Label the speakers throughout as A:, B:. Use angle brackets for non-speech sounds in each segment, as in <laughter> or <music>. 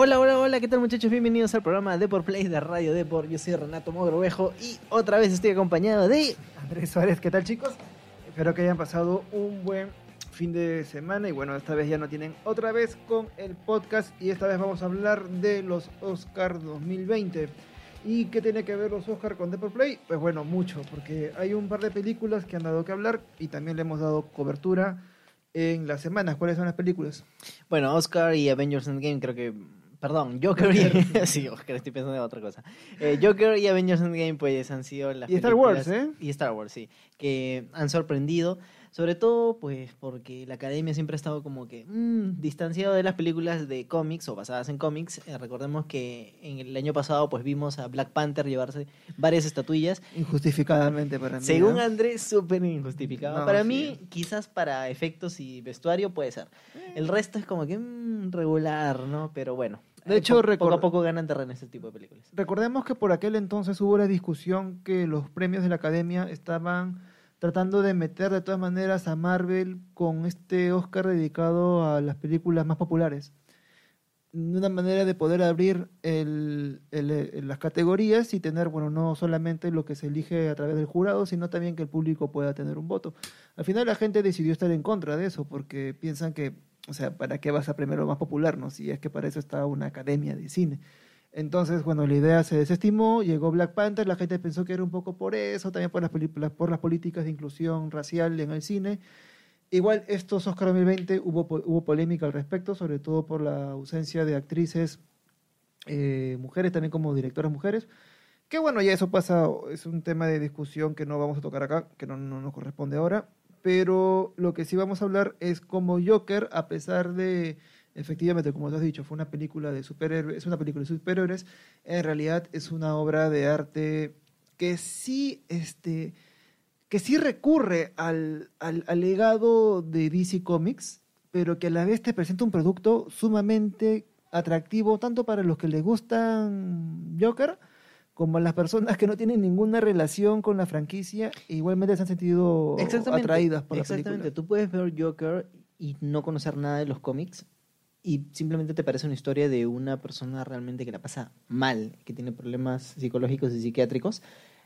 A: Hola, hola, hola, ¿qué tal muchachos? Bienvenidos al programa Deport Play de Radio Deport. Yo soy Renato Mogrovejo y otra vez estoy acompañado de...
B: Andrés Suárez, ¿qué tal chicos? Espero que hayan pasado un buen fin de semana y bueno, esta vez ya no tienen otra vez con el podcast y esta vez vamos a hablar de los Oscar 2020. ¿Y qué tiene que ver los Oscar con Deport Play? Pues bueno, mucho, porque hay un par de películas que han dado que hablar y también le hemos dado cobertura en las semanas. ¿Cuáles son las películas?
A: Bueno, Oscar y Avengers Endgame creo que Perdón, Joker y... <laughs> sí, Oscar, estoy pensando en otra cosa. Eh, Joker y Avengers Endgame pues han sido las
B: Y Star Wars, ¿eh?
A: Y Star Wars, sí. Que han sorprendido. Sobre todo, pues, porque la academia siempre ha estado como que mmm, distanciado de las películas de cómics o basadas en cómics. Eh, recordemos que en el año pasado, pues, vimos a Black Panther llevarse varias estatuillas.
B: Injustificadamente para mí.
A: Según
B: ¿no?
A: Andrés, súper injustificado.
B: No,
A: para
B: sí.
A: mí, quizás para efectos y vestuario puede ser. El resto es como que mmm, regular, ¿no? Pero bueno.
B: De hecho,
A: po- poco
B: record-
A: a poco ganan terreno este tipo de películas.
B: Recordemos que por aquel entonces hubo la discusión que los premios de la academia estaban tratando de meter de todas maneras a Marvel con este Oscar dedicado a las películas más populares. Una manera de poder abrir el- el- el- las categorías y tener, bueno, no solamente lo que se elige a través del jurado, sino también que el público pueda tener un voto. Al final la gente decidió estar en contra de eso porque piensan que, o sea, ¿para qué vas a premiar lo más popular? no Si es que para eso está una academia de cine. Entonces, bueno, la idea se desestimó, llegó Black Panther, la gente pensó que era un poco por eso, también por las, por las políticas de inclusión racial en el cine. Igual estos Oscar 2020 hubo, hubo polémica al respecto, sobre todo por la ausencia de actrices eh, mujeres, también como directoras mujeres. Que bueno, ya eso pasa, es un tema de discusión que no vamos a tocar acá, que no, no nos corresponde ahora. Pero lo que sí vamos a hablar es como Joker, a pesar de, efectivamente, como tú has dicho, fue una película de superhéroes, es una película de superhéroes, en realidad es una obra de arte que sí, este, que sí recurre al, al, al legado de DC Comics, pero que a la vez te presenta un producto sumamente atractivo, tanto para los que les gustan Joker, como las personas que no tienen ninguna relación con la franquicia, igualmente se han sentido atraídas por la
A: Exactamente.
B: película.
A: Tú puedes ver Joker y no conocer nada de los cómics y simplemente te parece una historia de una persona realmente que la pasa mal, que tiene problemas psicológicos y psiquiátricos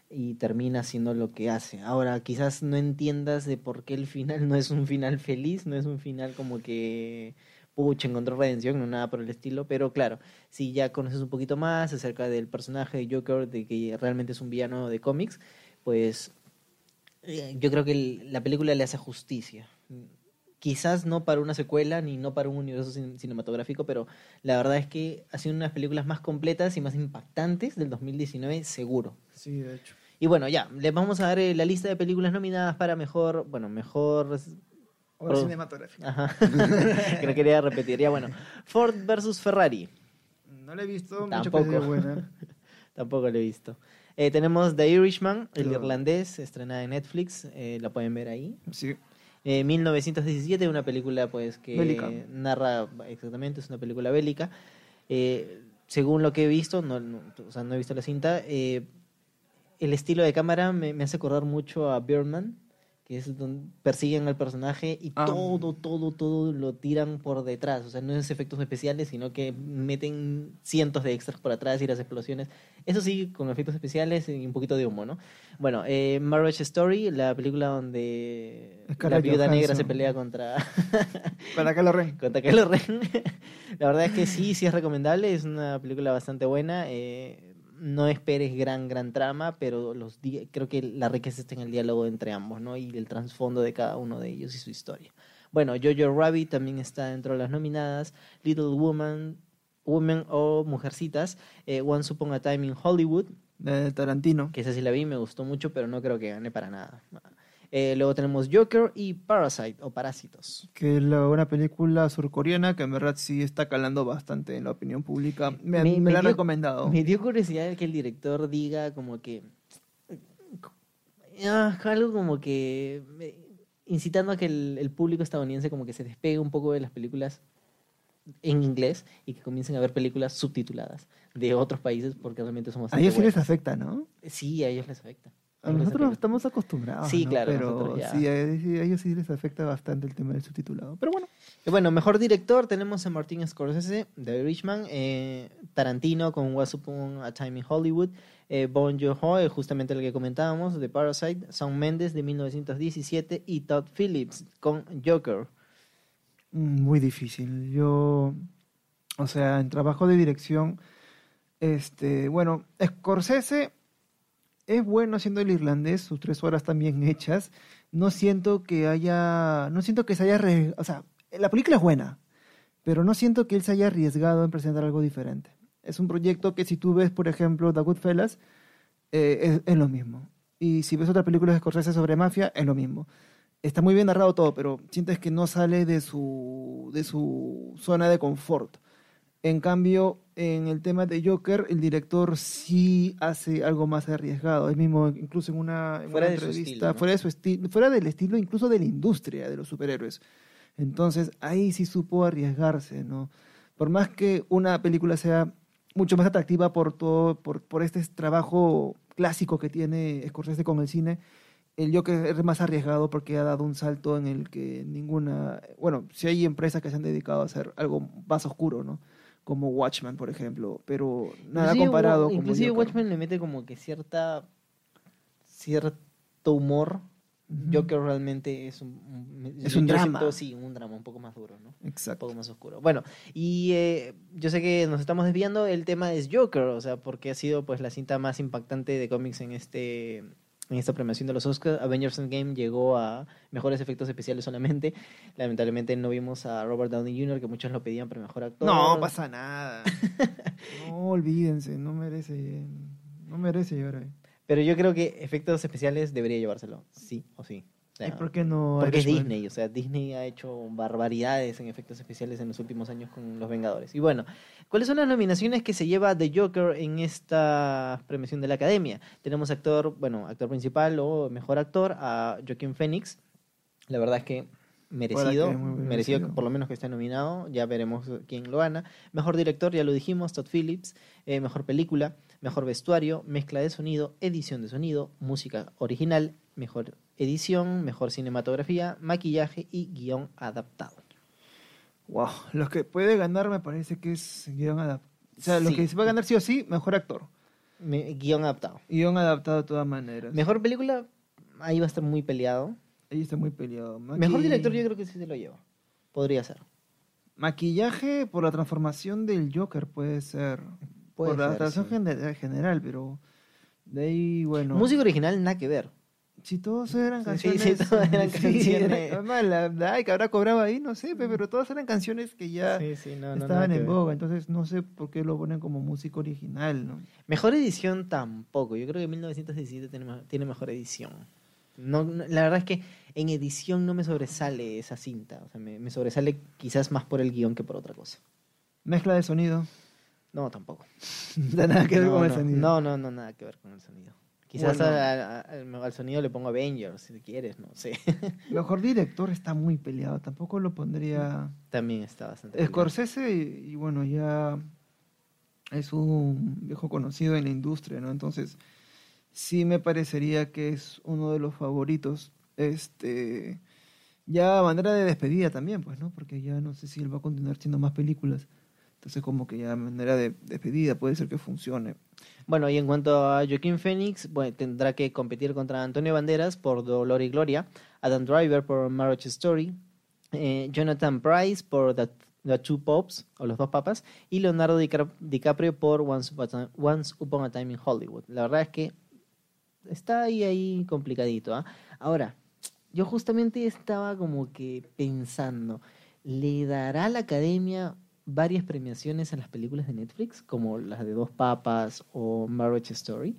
A: y termina haciendo lo que hace. Ahora, quizás no entiendas de por qué el final no es un final feliz, no es un final como que pucha, encontró redención, no nada por el estilo, pero claro, si ya conoces un poquito más acerca del personaje de Joker, de que realmente es un villano de cómics, pues eh, yo creo que el- la película le hace justicia. Quizás no para una secuela ni no para un universo cin- cinematográfico, pero la verdad es que ha sido una de las películas más completas y más impactantes del 2019, seguro.
B: Sí, de hecho.
A: Y bueno, ya, les vamos a dar eh, la lista de películas nominadas para mejor, bueno, mejor...
B: Obra
A: Pro-
B: cinematográfica.
A: Ajá, <laughs> <laughs> que no quería repetir. Ya bueno, Ford versus Ferrari.
B: No la he visto, mucho
A: Tampoco.
B: que sea buena. <laughs>
A: Tampoco lo he visto. Eh, tenemos The Irishman, el
B: Claro.
A: irlandés, estrenada en Netflix, eh, la pueden ver ahí.
B: Sí.
A: Eh, 1917, una película pues que
B: Bélica.
A: narra, exactamente, es una película bélica. Eh, según lo que he visto, no, no- o sea, no he visto la cinta, eh, el estilo de cámara me, me hace acordar mucho a Birdman, que es donde persiguen al personaje y
B: Ah.
A: todo, todo, todo lo tiran por detrás. O sea, no es efectos especiales, sino que meten cientos de extras por atrás y las explosiones. Eso sí, con efectos especiales y un poquito de humo, ¿no? Bueno, eh, Marriage Story, la película donde la viuda negra se pelea contra,
B: Para que lo ren.
A: contra Kylo Ren. <laughs> la verdad es que sí, sí es recomendable, es una película bastante buena. eh, no esperes gran, gran trama, pero los creo que la riqueza está en el diálogo entre ambos, ¿no? Y el trasfondo de cada uno de ellos y su historia. Bueno, Jojo Rabbit también está dentro de las nominadas. Little Woman, Women o Mujercitas. eh, Once Upon a Time in Hollywood,
B: De Tarantino.
A: que esa sí la vi, me gustó mucho, pero no creo que gane para nada. Eh, luego tenemos Joker y Parasite o Parásitos.
B: que es la- una película surcoreana que en verdad sí está calando bastante en la opinión pública. Me,
A: Me-
B: me
A: me
B: la han recomendado.
A: Me dio curiosidad que el director diga como que... ah, algo como que... eh, incitando a que el, el público estadounidense como que se despegue un poco de las películas en inglés y que comiencen a ver películas subtituladas de otros países porque realmente son
B: A ellos sí les afecta, ¿no?
A: Sí, a ellos les afecta.
B: Nosotros estamos acostumbrados.
A: Sí,
B: ¿no?
A: claro,
B: Pero
A: ya.
B: sí, a, ellos sí les afecta bastante el tema del subtitulado. Pero bueno,
A: Y Bueno, mejor director tenemos a Martin Scorsese, The Irishman, eh, Tarantino con Once Upon a Time in Hollywood, eh, Bon Joon-ho, eh, justamente el que comentábamos, de Parasite, Shawn Mendes de 1917 y Todd Phillips con Joker.
B: mm, muy difícil. Yo, o sea, en trabajo de dirección, este, bueno, Scorsese es bueno haciendo el irlandés, sus tres horas también hechas. No siento que haya, no siento que se haya, arre- o sea, la película es buena, pero no siento que él se haya arriesgado en presentar algo diferente. Es un proyecto que si tú ves, por ejemplo, The Goodfellas, eh, es, es lo mismo. Y si ves otra película de Scorsese sobre mafia, es lo mismo. Está muy bien narrado todo, pero sientes que no sale de su, de su zona de confort. En cambio, en el tema de Joker, el director sí hace algo más arriesgado. Él mismo, incluso en una, en
A: Fuera
B: una
A: de su
B: entrevista,
A: estilo, ¿no?
B: fuera de su estilo, fuera del estilo incluso de la industria de los superhéroes. Entonces, ahí sí supo arriesgarse, ¿no? Por más que una película sea mucho más atractiva por todo, por, por este trabajo clásico que tiene Scorsese con el cine, el Joker es más arriesgado porque ha dado un salto en el que ninguna, bueno, si hay empresas que se han dedicado a hacer algo más oscuro, ¿no? Como Watchmen, por ejemplo, pero nada
A: Inclusive
B: comparado con
A: Inclusive
B: Joker.
A: Watchmen le mete como que cierta cierto humor. Joker realmente es un, un-
B: Es un drama.
A: siento, sí, un drama un poco más duro, ¿no? Un
B: Exacto.
A: poco más oscuro. Bueno, y eh, yo sé que nos estamos desviando, el tema es Joker, o sea, porque ha sido pues la cinta más impactante de cómics en este en esta premiación de los Oscars. Avengers Endgame llegó a mejores efectos especiales solamente. Lamentablemente no vimos a Robert Downey Jr., que muchos lo pedían para mejor actor.
B: No pasa nada. <laughs> no olvídense, no merece, no merece ahí.
A: Pero yo creo que efectos especiales debería llevárselo, sí o sí. O sea,
B: ¿Y por qué no?
A: Porque es? Disney, o sea, Disney ha hecho barbaridades en efectos especiales en los últimos años con Los Vengadores. Y bueno, ¿cuáles son las nominaciones que se lleva The Joker en esta premiación de la Academia? Tenemos actor, bueno, actor principal o mejor actor a Joaquin Phoenix. La verdad es que merecido,
B: que
A: merecido,
B: merecido.
A: por lo menos que esté nominado, ya veremos quién lo gana. Mejor director, ya lo dijimos, Todd Phillips. Eh, mejor película, mejor vestuario, mezcla de sonido, edición de sonido, música original, mejor edición, mejor cinematografía, maquillaje y guion adaptado.
B: Wow, los que puede ganar me parece que es guion adaptado. O sea, lo
A: Sí.
B: que se va a ganar sí o sí, mejor actor.
A: Me- guion adaptado.
B: Guión adaptado de todas maneras.
A: Mejor película, ahí va a estar muy peleado.
B: Ahí está muy peleado. Maqui-
A: Mejor director yo creo que sí se lo lleva. Podría ser.
B: Maquillaje por la transformación del Joker puede ser.
A: Puede
B: por la transformación
A: sí.
B: general, pero de ahí, bueno.
A: Música original, nada que ver.
B: Si todos eran
A: Sí,
B: canciones.
A: sí, todas <laughs> eran
B: sí,
A: canciones.
B: era- además, la, la que habrá cobrado ahí, no sé, pe, pero todas eran canciones que ya
A: Sí, sí, no,
B: estaban en boga, entonces no sé por qué lo ponen como música original, ¿no?
A: Mejor edición tampoco. Yo creo que 1917 tiene, tiene mejor edición. No, la verdad es que en edición no me sobresale esa cinta. O sea, me, me sobresale quizás más por el guion que por otra cosa.
B: Mezcla de sonido.
A: No, tampoco. <laughs>
B: No da nada que ver
A: no,
B: con el
A: no,
B: sonido.
A: No, no, no, nada que ver con el sonido. Quizás
B: Bueno.
A: a- a- al, al sonido le pongo Avengers, si quieres, no sé. <laughs>
B: Mejor director está muy peleado, tampoco lo pondría.
A: También está bastante. peleado.
B: Scorsese, y, y bueno, ya es un viejo conocido en la industria, ¿no? Entonces, sí me parecería que es uno de los favoritos. Este. Ya a manera de despedida también, pues, ¿no? Porque ya no sé si él va a continuar haciendo más películas. Entonces, como que ya a manera de despedida puede ser que funcione.
A: Bueno, y en cuanto a Joaquín Phoenix, bueno, tendrá que competir contra Antonio Banderas por Dolor y Gloria, Adam Driver por Marriage Story, eh, Jonathan Price por The, The Two Popes, o Los Dos Papas, y Leonardo DiCaprio por Once Upon, a, a Time in Hollywood. La verdad es que está ahí, ahí complicadito. ¿ah? Ahora, yo justamente estaba como que pensando, ¿le dará la academia varias premiaciones a las películas de Netflix, como las de Dos Papas o Marriage Story?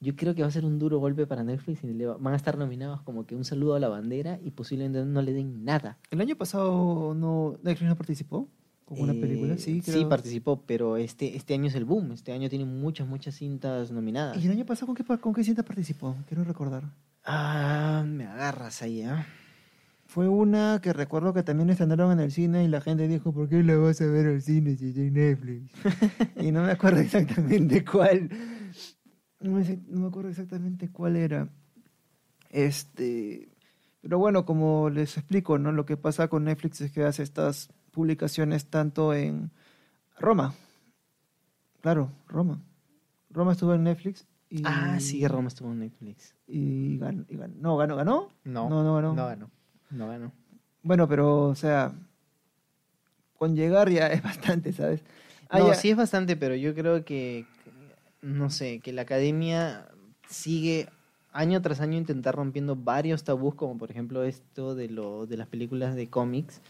A: Yo creo que va a ser un duro golpe para Netflix y le va- van a estar nominados como que un saludo a la bandera y posiblemente no le den nada.
B: El año pasado no Netflix no participó con una
A: Eh,
B: película, sí,
A: sí
B: creo.
A: participó, pero este, este año es el boom. Este año tiene muchas, muchas cintas nominadas.
B: ¿Y el año pasado con qué, con qué cinta participó? Quiero recordar.
A: Ah, me agarras ahí, ¿ah?
B: Fue una que recuerdo que también estrenaron en el cine y la gente dijo, ¿por qué la vas a ver al cine si en Netflix? <laughs> y no me acuerdo exactamente cuál. No me, no me acuerdo exactamente cuál era. Este, pero bueno, como les explico, ¿no? Lo que pasa con Netflix es que hace estas publicaciones tanto en Roma. Claro, Roma. Roma estuvo en Netflix y
A: Ah, sí, Roma estuvo en Netflix.
B: y ganó, y ganó. No, ganó, ganó.
A: No,
B: No, no ganó.
A: No ganó. No ganó.
B: Bueno, pero o sea, con llegar ya <laughs> es bastante, ¿sabes? Ah,
A: no,
B: ya.
A: sí es bastante, pero yo creo que, no sé, que la academia sigue año tras año intentar rompiendo varios tabús, como por ejemplo esto de, lo, de las películas de cómics,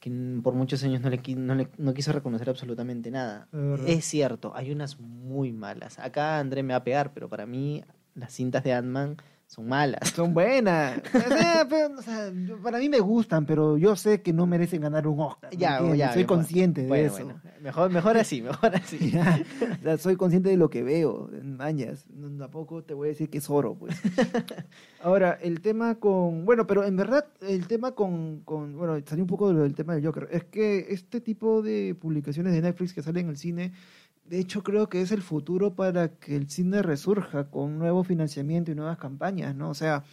A: que por muchos años no, le, no, le- no quiso reconocer absolutamente nada.
B: Es
A: cierto, hay unas muy malas. Acá André me va a pegar, pero para mí las cintas de Ant-Man son malas.
B: Son buenas. <laughs> O sea, pero, o sea, yo- para mí me gustan, pero yo sé que no merecen ganar un Oscar. ¿me
A: Ya,
B: entiendes?
A: ya,
B: soy consciente de
A: Bueno,
B: eso.
A: bueno, mejor, mejor así, mejor así. <laughs>
B: Ya, o sea, soy consciente de lo que veo, mañas. No, tampoco te voy a decir que es oro, pues. <laughs> Ahora, el tema con. Bueno, pero en verdad, el tema con. con bueno, salió un poco de lo del tema del Joker. Es que este tipo de publicaciones de Netflix que salen en el cine, de hecho, creo que es el futuro para que el cine resurja con nuevo financiamiento y nuevas campañas, ¿no? O sea,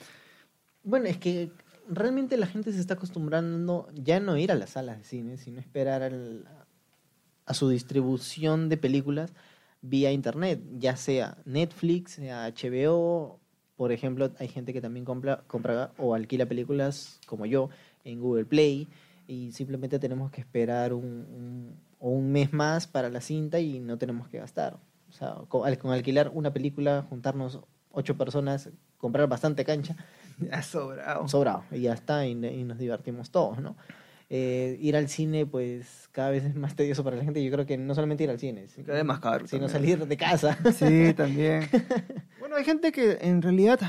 A: Bueno, es que realmente la gente se está acostumbrando ya no ir a las salas de cine, sino esperar al- a su distribución de películas vía internet, ya sea Netflix, sea HBO, por ejemplo, hay gente que también compra, compra o alquila películas como yo en Google Play y simplemente tenemos que esperar un, un- o un mes más para la cinta y no tenemos que gastar. O sea, con, al- con alquilar una película, juntarnos ocho personas, comprar bastante cancha,
B: ya sobrado.
A: sobrado y ya está y, y nos divertimos todos, ¿no? Eh, ir al cine, pues cada vez es más tedioso para la gente. Yo creo que no solamente ir al cine,
B: Cada vez más caro.
A: sino
B: también.
A: salir de casa.
B: Sí, también. <laughs> Bueno, hay gente que en realidad,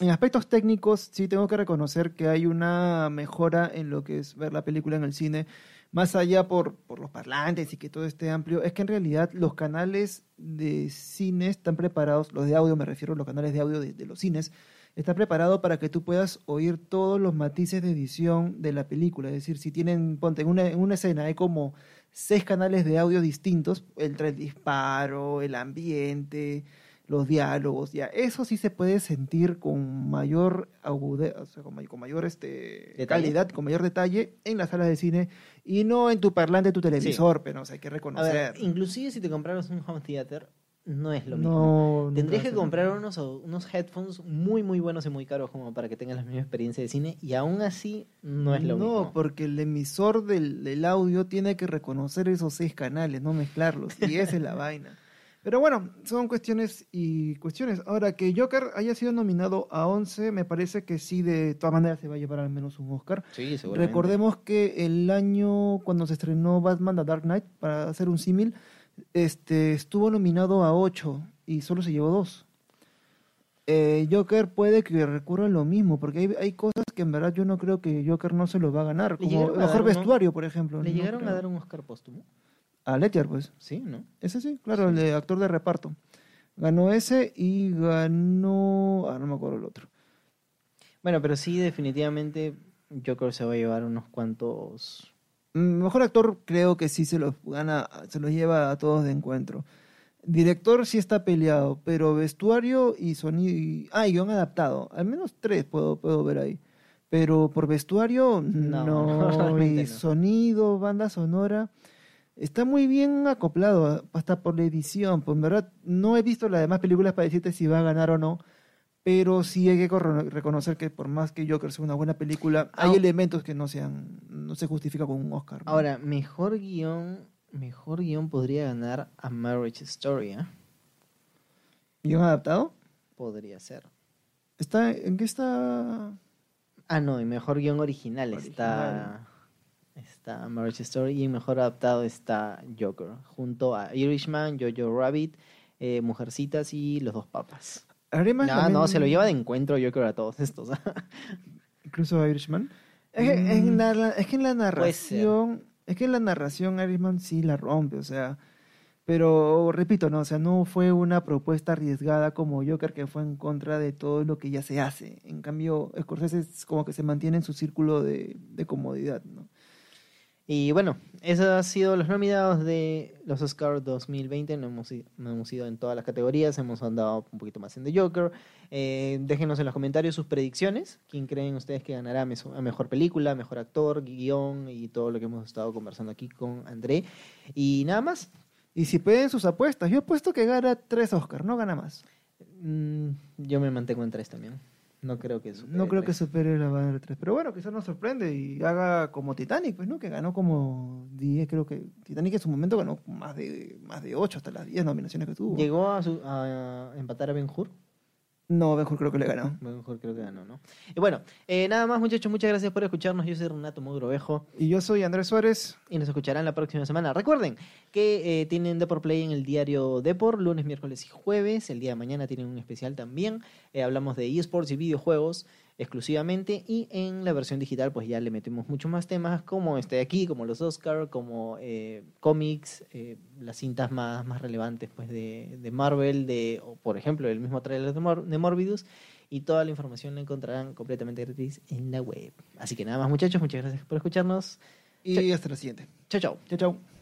B: en aspectos técnicos, sí tengo que reconocer que hay una mejora en lo que es ver la película en el cine, más allá por, por los parlantes y que todo esté amplio, es que en realidad los canales de cine están preparados, los de audio me refiero, los canales de audio de, de los cines, están preparados para que tú puedas oír todos los matices de edición de la película. Es decir, si tienen, ponte, en una, en una escena hay como seis canales de audio distintos, entre el disparo, el ambiente, los diálogos, ya, eso sí se puede sentir con mayor agudeza, o sea, con, may- con mayor este,
A: ¿Detalle?
B: calidad, con mayor detalle en las salas de cine y no en tu parlante de tu televisor, pero o sea, hay que
A: A ver,
B: reconocer.
A: inclusive si te compraras un home theater, no es lo mismo.
B: no,
A: Tendrías que comprar unos, unos headphones muy, muy buenos y muy caros como para que tengas la misma experiencia de cine y aún así no es lo
B: no,
A: mismo.
B: porque el emisor del, del audio tiene que reconocer esos seis canales, no mezclarlos. Y esa es la <laughs> vaina. Pero bueno, son cuestiones y cuestiones. Ahora, que Joker haya sido nominado a 11, me parece que sí, de todas maneras se va a llevar al menos un Oscar.
A: Sí, seguramente.
B: Recordemos que el año cuando se estrenó Batman The Dark Knight, para hacer un símil, este, estuvo nominado a 8 y solo se llevó 2. Eh, Joker puede que recurra a lo mismo, porque hay, hay cosas que en verdad yo no creo que Joker no se lo va a ganar, como mejor vestuario, por ejemplo.
A: ¿Le
B: no
A: llegaron a dar un Oscar póstumo?
B: A Ledger, pues.
A: Sí, ¿no?
B: Ese sí, claro, el de actor de reparto. Ganó ese y ganó... Ah, no me acuerdo el otro.
A: Bueno, pero sí, definitivamente Joker se va a llevar unos cuantos...
B: Mm, Mejor actor creo que sí se los gana, se los lleva a todos de encuentro. Director sí está peleado, pero vestuario y sonido y, ah, y guion adaptado, al menos tres puedo, puedo ver ahí. Pero por vestuario
A: No, <laughs>
B: no,
A: realmente
B: y
A: no.
B: sonido, banda sonora, está muy bien acoplado, hasta por la edición. Pues en verdad no he visto las demás películas para decirte si va a ganar o no, pero sí hay que reconocer que por más que Joker sea una buena película, hay
A: Ah.
B: elementos que no sean, no se justifica con un Oscar. ¿no?
A: Ahora, mejor guion, mejor guion podría ganar a Marriage Story, ¿eh?
B: ¿Guión adaptado?
A: Podría ser.
B: ¿Está, ¿En qué está?
A: Ah, no, en mejor guion original, está está Marriage Story y mejor adaptado está Joker, junto a Irishman, Jojo Rabbit, eh, Mujercitas y Los Dos Papas.
B: Irishman
A: No,
B: también-
A: no, se lo lleva de encuentro Joker a todos estos. <laughs>
B: Incluso Irishman. Es que,
A: Mm.
B: en la, es que en la
A: Puede ser.
B: narración, es que en la narración Irishman sí la rompe, o sea, pero repito, no, o sea, no fue una propuesta arriesgada como Joker que fue en contra de todo lo que ya se hace. En cambio, Scorsese es como que se mantiene en su círculo de, de comodidad, ¿no?
A: Y bueno, esos han sido los nominados de los Oscars 2020. No hemos, no hemos ido en todas las categorías, hemos andado un poquito más en The Joker. Eh, déjenos en los comentarios sus predicciones. ¿Quién creen ustedes que ganará a mejor película, mejor actor, guion y todo lo que hemos estado conversando aquí con André? Y nada más.
B: Y si pueden sus apuestas, yo apuesto que gana tres Oscars, no gana más.
A: Mm, yo me mantengo en tres también. No creo que supere
B: No creo que supere la Banner 3. Pero bueno, quizás nos sorprende y haga como Titanic, pues, ¿no? Que ganó como 10, creo que. Titanic en su momento ganó más de, más de 8, hasta las 10 nominaciones que tuvo.
A: ¿Llegó a, su- a empatar a Ben Hur?
B: No, mejor creo que le ganó.
A: Mejor creo que ganó, ¿no? Y bueno, eh, nada más muchachos, muchas gracias por escucharnos. Yo soy Renato Mogrovejo
B: Y yo soy Andrés Suárez.
A: y nos escucharán la próxima semana. Recuerden que eh, tienen Depor Play en el diario Depor, lunes, miércoles y jueves. El día de mañana tienen un especial también. Eh, hablamos de eSports y videojuegos exclusivamente y en la versión digital pues ya le metemos muchos más temas como este de aquí, como los Oscar, como eh, cómics, eh, las cintas más, más relevantes pues de, de Marvel, de o, por ejemplo el mismo trailer de, Mor- de Morbidus y toda la información la encontrarán completamente gratis en la web. Así que nada más muchachos, muchas gracias por escucharnos.
B: Y hasta la siguiente.
A: Chao, chao.
B: Chao, chao.